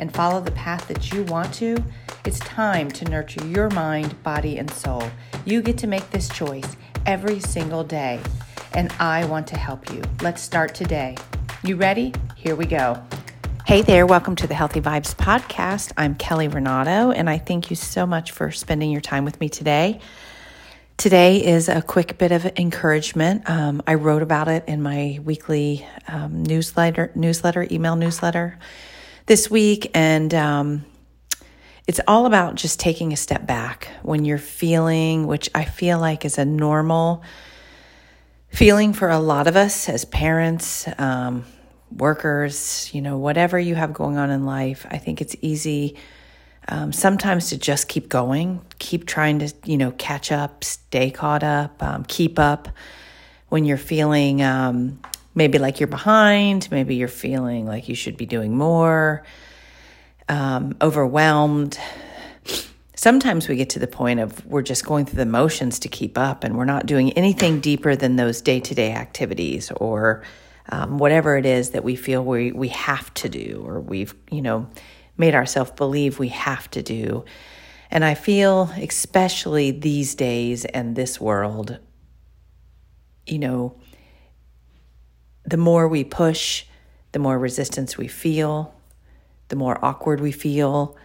and follow the path that you want to, it's time to nurture your mind, body, and soul. You get to make this choice every single day, and I want to help you. Let's start today. You ready? Here we go. Hey there, welcome to the Healthy Vibes Podcast. I'm Kelly Renato, and I thank you so much for spending your time with me today. Today is a quick bit of encouragement. Um, I wrote about it in my weekly um, newsletter, newsletter, email newsletter this week, and um, it's all about just taking a step back when you're feeling, which I feel like is a normal feeling for a lot of us as parents, um, workers, you know, whatever you have going on in life. I think it's easy um, sometimes to just keep going, keep trying to, you know, catch up, stay caught up, um, keep up when you're feeling um, maybe like you're behind, maybe you're feeling like you should be doing more, um, overwhelmed. Sometimes we get to the point of we're just going through the motions to keep up and we're not doing anything deeper than those day to day activities or um, whatever it is that we feel we, we have to do or we've, you know, made ourselves believe we have to do. And I feel, especially these days and this world, you know, the more we push, the more resistance we feel, the more awkward we feel.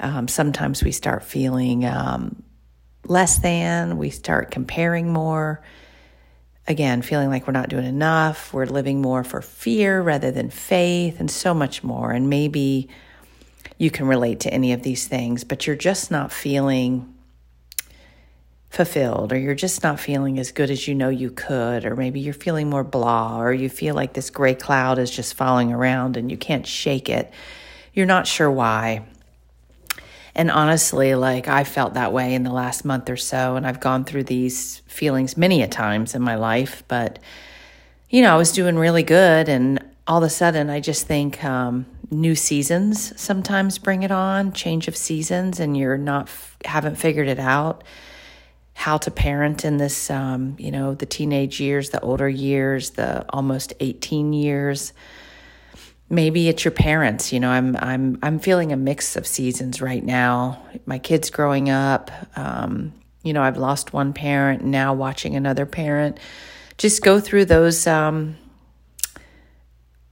Um, sometimes we start feeling um, less than, we start comparing more. Again, feeling like we're not doing enough, we're living more for fear rather than faith, and so much more. And maybe you can relate to any of these things, but you're just not feeling fulfilled or you're just not feeling as good as you know you could or maybe you're feeling more blah or you feel like this gray cloud is just falling around and you can't shake it you're not sure why. And honestly like i felt that way in the last month or so and i've gone through these feelings many a times in my life but you know i was doing really good and all of a sudden i just think um, new seasons sometimes bring it on change of seasons and you're not haven't figured it out how to parent in this, um, you know, the teenage years, the older years, the almost 18 years. Maybe it's your parents. You know, I'm I'm I'm feeling a mix of seasons right now. My kids growing up. Um, you know, I've lost one parent. Now watching another parent just go through those um,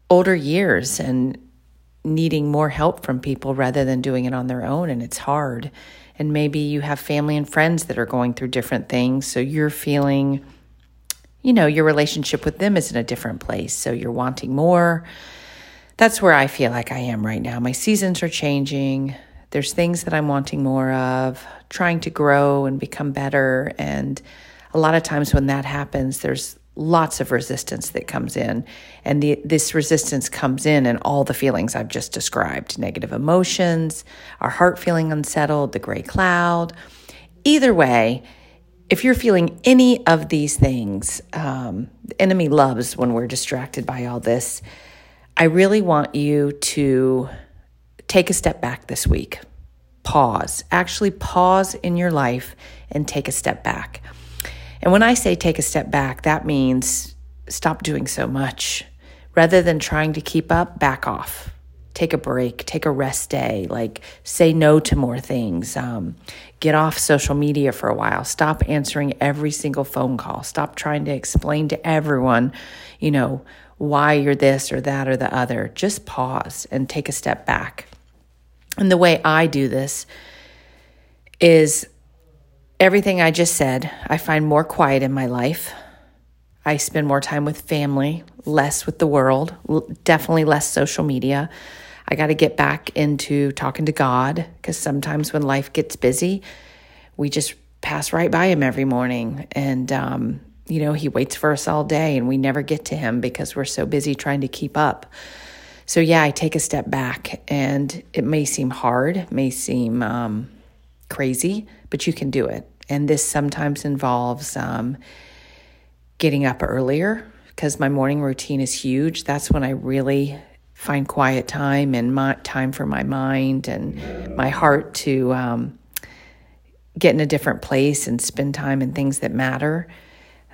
older years and needing more help from people rather than doing it on their own, and it's hard and maybe you have family and friends that are going through different things. So you're feeling, you know, your relationship with them is in a different place. So you're wanting more. That's where I feel like I am right now. My seasons are changing. There's things that I'm wanting more of, trying to grow and become better. And a lot of times when that happens, there's lots of resistance that comes in. And the, this resistance comes in and all the feelings I've just described negative emotions, our heart feeling unsettled, the gray cloud. Either way, if you're feeling any of these things, um, the enemy loves when we're distracted by all this. I really want you to take a step back this week. Pause. Actually, pause in your life and take a step back. And when I say take a step back, that means stop doing so much. Rather than trying to keep up, back off. Take a break, take a rest day, like say no to more things. Um, get off social media for a while. Stop answering every single phone call. Stop trying to explain to everyone, you know, why you're this or that or the other. Just pause and take a step back. And the way I do this is everything I just said, I find more quiet in my life. I spend more time with family, less with the world, definitely less social media. I got to get back into talking to God because sometimes when life gets busy, we just pass right by Him every morning. And, um, you know, He waits for us all day and we never get to Him because we're so busy trying to keep up. So, yeah, I take a step back and it may seem hard, may seem um, crazy, but you can do it. And this sometimes involves um, getting up earlier because my morning routine is huge. That's when I really find quiet time and my, time for my mind and my heart to um, get in a different place and spend time in things that matter.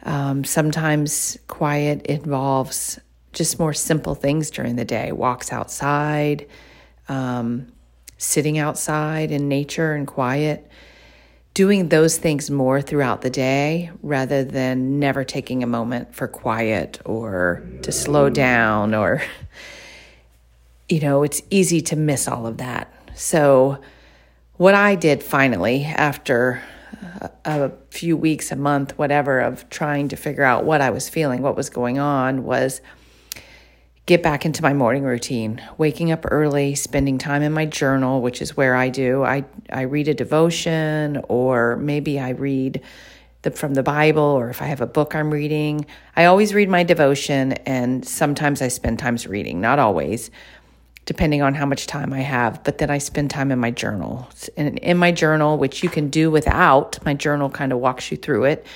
Um, sometimes quiet involves just more simple things during the day walks outside, um, sitting outside in nature and quiet doing those things more throughout the day rather than never taking a moment for quiet or to slow mm. down or you know it's easy to miss all of that. So what i did finally after a few weeks a month whatever of trying to figure out what i was feeling what was going on was get back into my morning routine, waking up early, spending time in my journal, which is where I do. I, I read a devotion, or maybe I read the, from the Bible, or if I have a book I'm reading. I always read my devotion, and sometimes I spend times reading, not always, depending on how much time I have. But then I spend time in my journal. And in my journal, which you can do without, my journal kind of walks you through it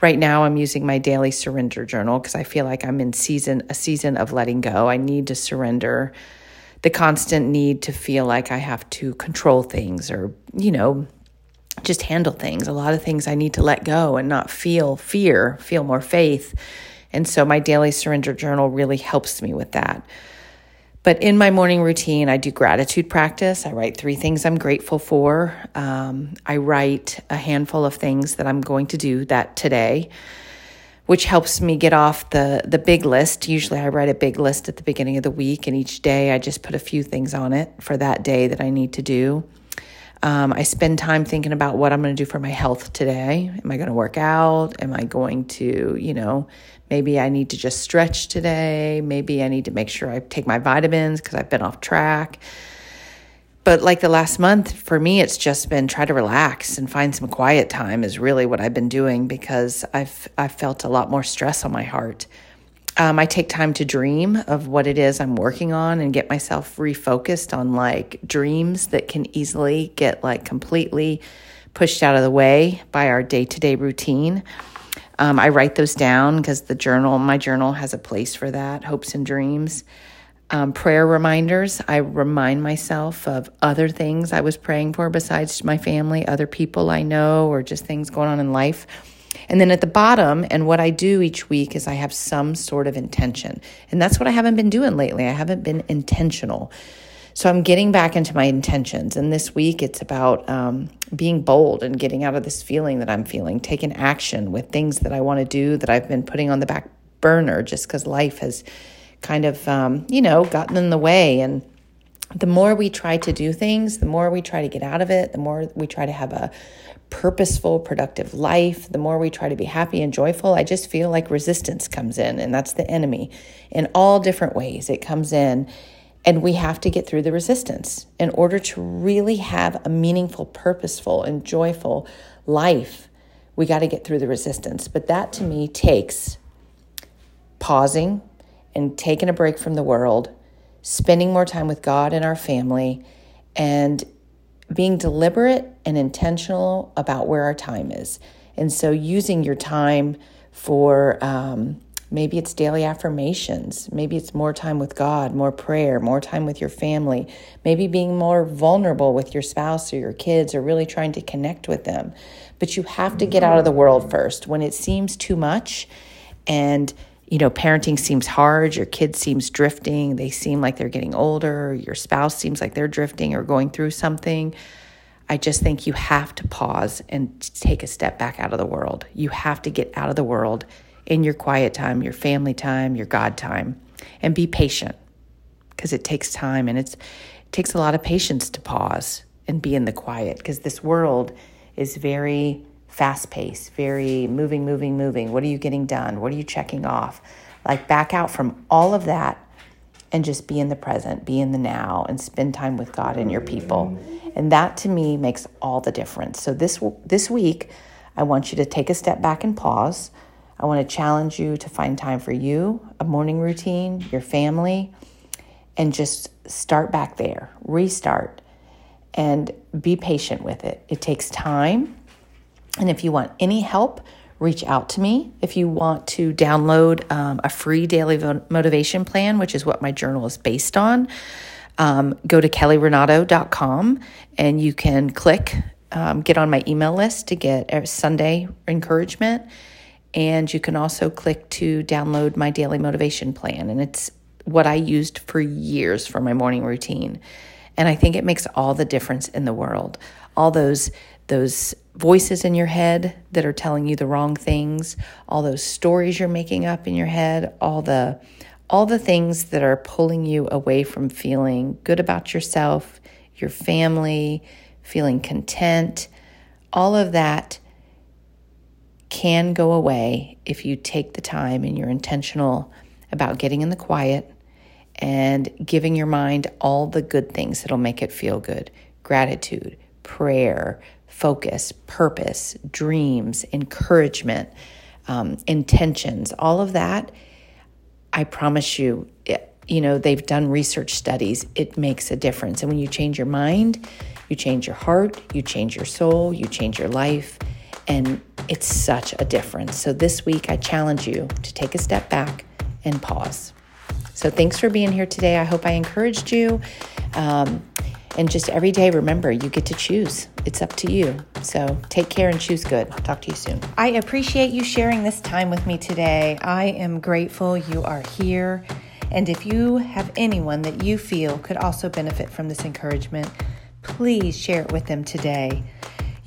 right now I'm using my daily surrender journal because I feel like I'm in season a season of letting go. I need to surrender the constant need to feel like I have to control things or, you know, just handle things. A lot of things I need to let go and not feel fear, feel more faith. And so my daily surrender journal really helps me with that. But in my morning routine, I do gratitude practice. I write three things I'm grateful for. Um, I write a handful of things that I'm going to do that today, which helps me get off the the big list. Usually, I write a big list at the beginning of the week, and each day I just put a few things on it for that day that I need to do. Um, I spend time thinking about what I'm going to do for my health today. Am I going to work out? Am I going to, you know, maybe I need to just stretch today. Maybe I need to make sure I take my vitamins because I've been off track. But like the last month, for me, it's just been try to relax and find some quiet time is really what I've been doing because I've I've felt a lot more stress on my heart. Um, I take time to dream of what it is I'm working on and get myself refocused on like dreams that can easily get like completely pushed out of the way by our day to day routine. Um, I write those down because the journal, my journal has a place for that, hopes and dreams. Um, prayer reminders, I remind myself of other things I was praying for besides my family, other people I know, or just things going on in life. And then at the bottom, and what I do each week is I have some sort of intention. And that's what I haven't been doing lately. I haven't been intentional. So I'm getting back into my intentions. And this week it's about um, being bold and getting out of this feeling that I'm feeling, taking action with things that I want to do that I've been putting on the back burner just because life has kind of, um, you know, gotten in the way. And the more we try to do things, the more we try to get out of it, the more we try to have a purposeful, productive life, the more we try to be happy and joyful, I just feel like resistance comes in, and that's the enemy in all different ways. It comes in, and we have to get through the resistance in order to really have a meaningful, purposeful, and joyful life. We got to get through the resistance. But that to me takes pausing and taking a break from the world, spending more time with God and our family, and being deliberate and intentional about where our time is. And so, using your time for um, maybe it's daily affirmations, maybe it's more time with God, more prayer, more time with your family, maybe being more vulnerable with your spouse or your kids, or really trying to connect with them. But you have to get out of the world first. When it seems too much and you know, parenting seems hard, your kid seems drifting, they seem like they're getting older, your spouse seems like they're drifting or going through something. I just think you have to pause and take a step back out of the world. You have to get out of the world in your quiet time, your family time, your God time, and be patient because it takes time and it takes a lot of patience to pause and be in the quiet because this world is very fast paced, very moving, moving, moving. What are you getting done? What are you checking off? Like back out from all of that and just be in the present, be in the now, and spend time with God and your people. And that to me makes all the difference. So this this week, I want you to take a step back and pause. I want to challenge you to find time for you, a morning routine, your family, and just start back there, restart, and be patient with it. It takes time. And if you want any help, reach out to me. If you want to download um, a free daily motivation plan, which is what my journal is based on, um, go to kellyrenato.com and you can click, um, get on my email list to get a Sunday encouragement. And you can also click to download my daily motivation plan. And it's what I used for years for my morning routine. And I think it makes all the difference in the world. All those those voices in your head that are telling you the wrong things, all those stories you're making up in your head, all the all the things that are pulling you away from feeling good about yourself, your family, feeling content, all of that can go away if you take the time and you're intentional about getting in the quiet and giving your mind all the good things that'll make it feel good gratitude, prayer, focus, purpose, dreams, encouragement, um, intentions, all of that. I promise you, you know, they've done research studies. It makes a difference. And when you change your mind, you change your heart, you change your soul, you change your life. And it's such a difference. So this week, I challenge you to take a step back and pause. So thanks for being here today. I hope I encouraged you. Um, and just every day, remember, you get to choose. It's up to you. So take care and choose good. Talk to you soon. I appreciate you sharing this time with me today. I am grateful you are here. And if you have anyone that you feel could also benefit from this encouragement, please share it with them today.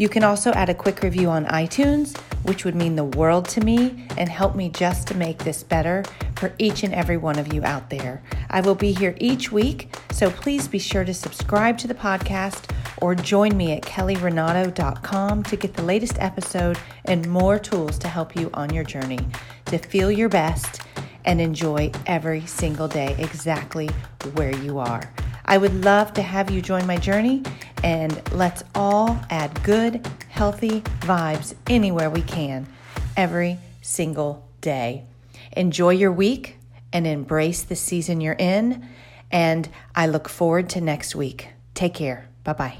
You can also add a quick review on iTunes, which would mean the world to me and help me just to make this better for each and every one of you out there. I will be here each week, so please be sure to subscribe to the podcast or join me at kellyrenato.com to get the latest episode and more tools to help you on your journey to feel your best and enjoy every single day exactly where you are. I would love to have you join my journey and let's all add good, healthy vibes anywhere we can every single day. Enjoy your week and embrace the season you're in. And I look forward to next week. Take care. Bye bye.